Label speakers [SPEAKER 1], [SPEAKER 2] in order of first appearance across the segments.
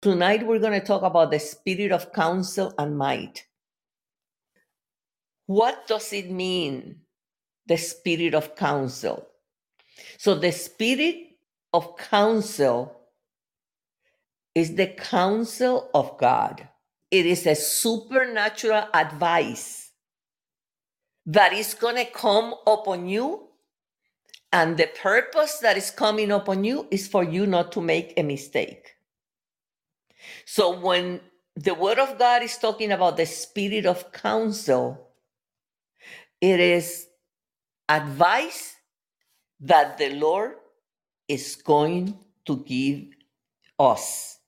[SPEAKER 1] Tonight, we're going to talk about the spirit of counsel and might. What does it mean, the spirit of counsel? So, the spirit of counsel is the counsel of God, it is a supernatural advice that is going to come upon you. And the purpose that is coming upon you is for you not to make a mistake. So when the word of God is talking about the spirit of counsel, it is advice that the Lord is going to give us.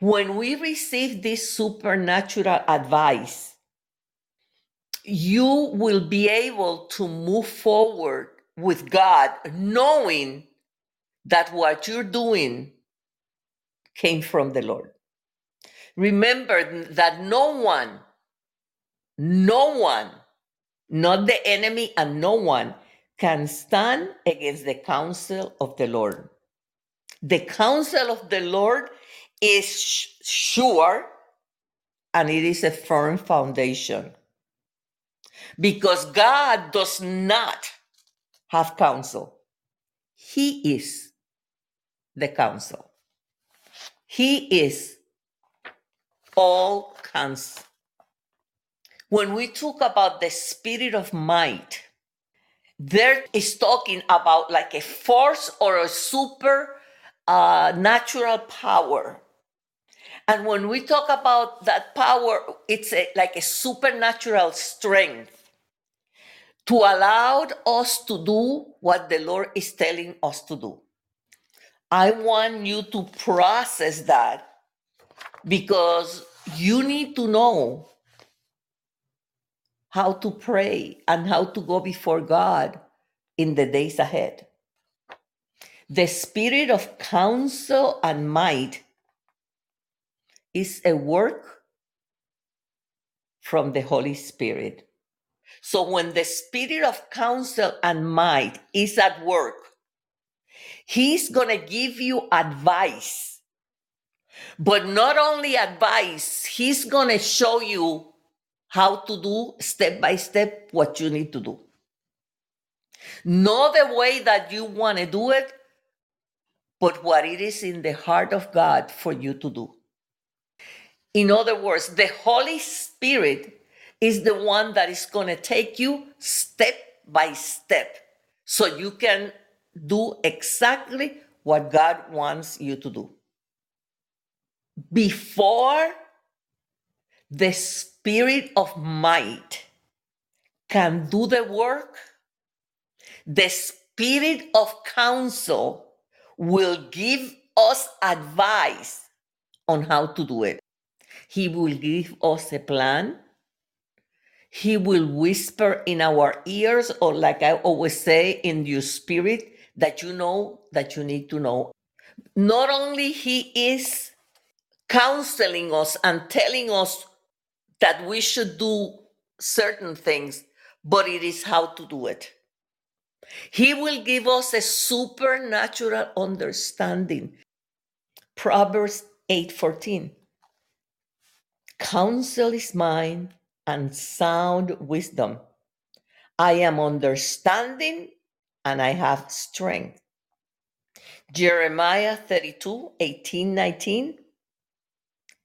[SPEAKER 1] When we receive this supernatural advice, you will be able to move forward with God knowing that what you're doing came from the Lord. Remember that no one, no one, not the enemy and no one can stand against the counsel of the Lord. The counsel of the Lord is sure and it is a firm foundation because God does not have counsel, He is the counsel. He is all counsel. When we talk about the spirit of might, there is talking about like a force or a super uh, natural power. And when we talk about that power, it's a, like a supernatural strength to allow us to do what the Lord is telling us to do. I want you to process that because you need to know how to pray and how to go before God in the days ahead. The spirit of counsel and might is a work from the Holy Spirit. So when the spirit of counsel and might is at work, He's going to give you advice. But not only advice, he's going to show you how to do step by step what you need to do. Not the way that you want to do it, but what it is in the heart of God for you to do. In other words, the Holy Spirit is the one that is going to take you step by step so you can do exactly what God wants you to do. Before the spirit of might can do the work, the spirit of counsel will give us advice on how to do it. He will give us a plan. He will whisper in our ears, or like I always say, in your spirit, that you know that you need to know. Not only he is counseling us and telling us that we should do certain things, but it is how to do it. He will give us a supernatural understanding. Proverbs 8:14. Counsel is mine and sound wisdom. I am understanding and I have strength. Jeremiah 32 18, 19.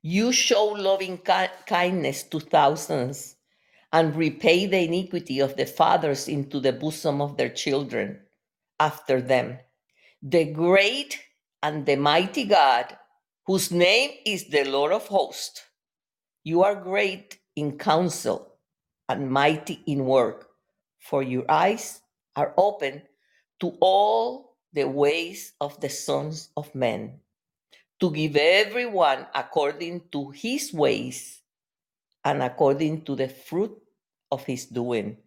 [SPEAKER 1] You show loving ki- kindness to thousands and repay the iniquity of the fathers into the bosom of their children after them. The great and the mighty God, whose name is the Lord of hosts, you are great in counsel and mighty in work, for your eyes are open to all the ways of the sons of men, to give everyone according to his ways and according to the fruit of his doing.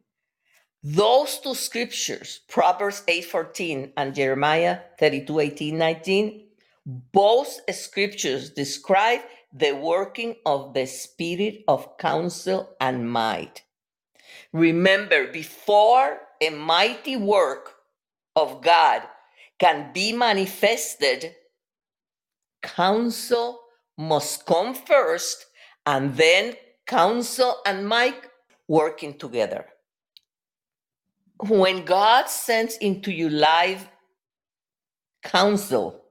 [SPEAKER 1] Those two scriptures, Proverbs 8:14 and Jeremiah 32, 18, 19, both scriptures describe the working of the spirit of counsel and might. Remember, before a mighty work of God can be manifested, counsel must come first, and then counsel and might working together. When God sends into your life counsel,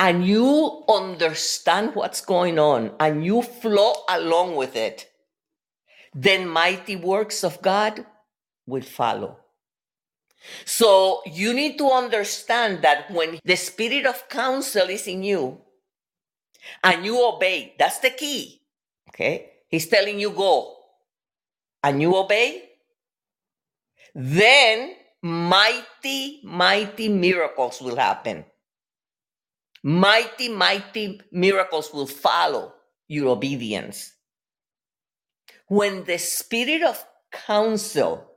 [SPEAKER 1] and you understand what's going on and you flow along with it, then mighty works of God will follow. So you need to understand that when the spirit of counsel is in you and you obey, that's the key. Okay? He's telling you go and you obey, then mighty, mighty miracles will happen. Mighty, mighty miracles will follow your obedience. When the spirit of counsel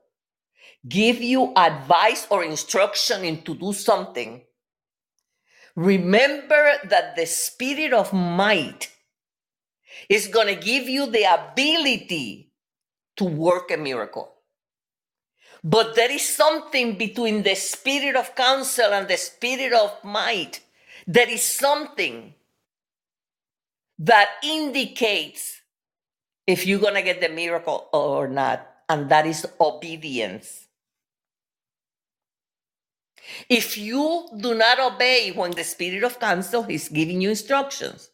[SPEAKER 1] give you advice or instruction in to do something, remember that the spirit of might is going to give you the ability to work a miracle. But there is something between the spirit of counsel and the spirit of might. There is something that indicates if you're going to get the miracle or not, and that is obedience. If you do not obey when the spirit of counsel is giving you instructions,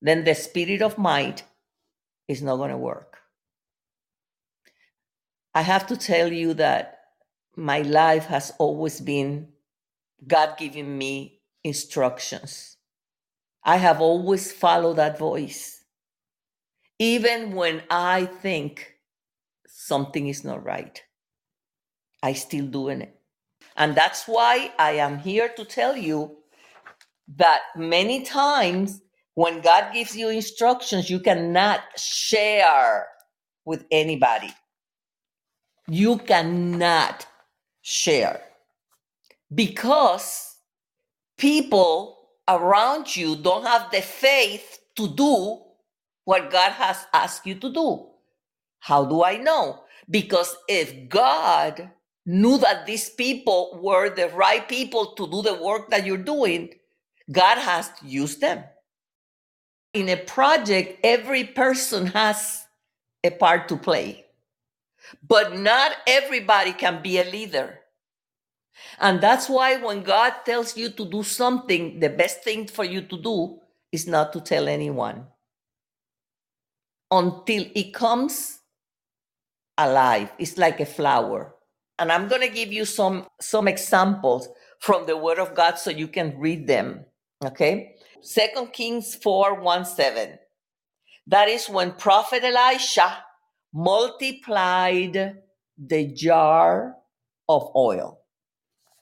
[SPEAKER 1] then the spirit of might is not going to work. I have to tell you that my life has always been God giving me instructions. I have always followed that voice, even when I think something is not right. I still doing it. And that's why I am here to tell you that many times when God gives you instructions, you cannot share with anybody. You cannot share because people around you don't have the faith to do what God has asked you to do. How do I know? Because if God knew that these people were the right people to do the work that you're doing, God has used them. In a project, every person has a part to play, but not everybody can be a leader. And that's why when God tells you to do something, the best thing for you to do is not to tell anyone until it comes alive. It's like a flower and i'm going to give you some some examples from the word of god so you can read them okay? Second kings 4 1 7 that is when prophet elisha multiplied the jar of oil.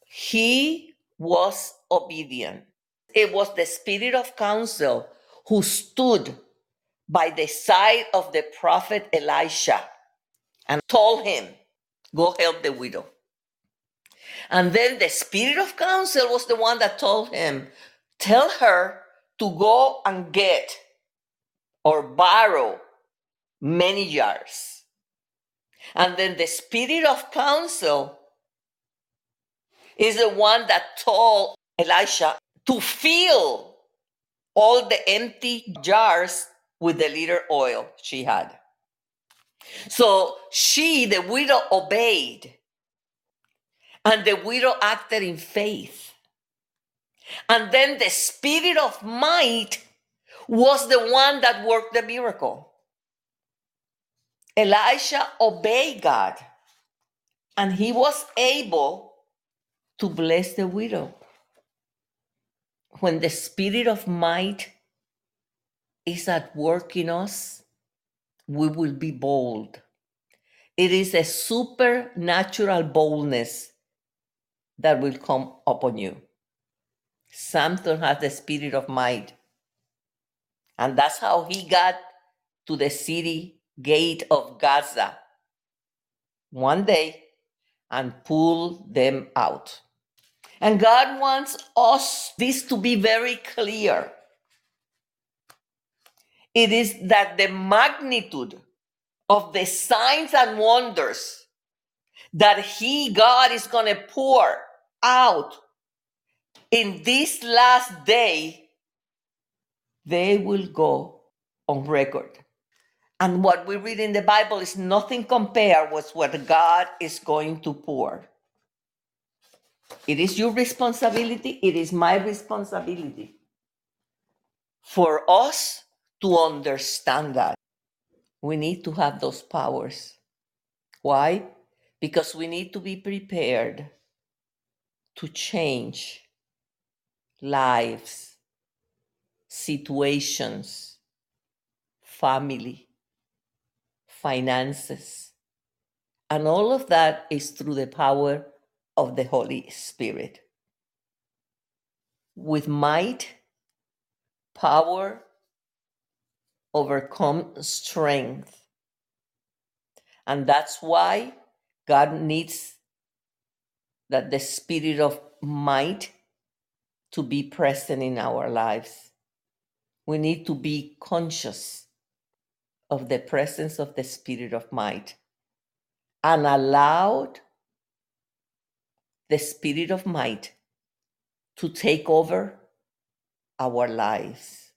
[SPEAKER 1] He was obedient. It was the spirit of counsel who stood by the side of the prophet elisha and told him Go help the widow. And then the spirit of counsel was the one that told him, Tell her to go and get or borrow many jars. And then the spirit of counsel is the one that told Elisha to fill all the empty jars with the little oil she had. So she, the widow, obeyed. And the widow acted in faith. And then the spirit of might was the one that worked the miracle. Elisha obeyed God, and he was able to bless the widow. When the spirit of might is at work in us, we will be bold. It is a supernatural boldness that will come upon you. Samson has the spirit of might. And that's how he got to the city gate of Gaza one day and pulled them out. And God wants us this to be very clear it is that the magnitude of the signs and wonders that He, God, is going to pour out in this last day they will go on record. And what we read in the Bible is nothing compared with what God is going to pour. It is your responsibility, it is my responsibility for us to understand that. We need to have those powers. Why? Because we need to be prepared to change lives, situations, family, finances. And all of that is through the power of the Holy Spirit. With might, power, overcome strength. And that's why God needs that the spirit of might to be present in our lives. We need to be conscious of the presence of the spirit of might and allowed the spirit of might to take over our lives.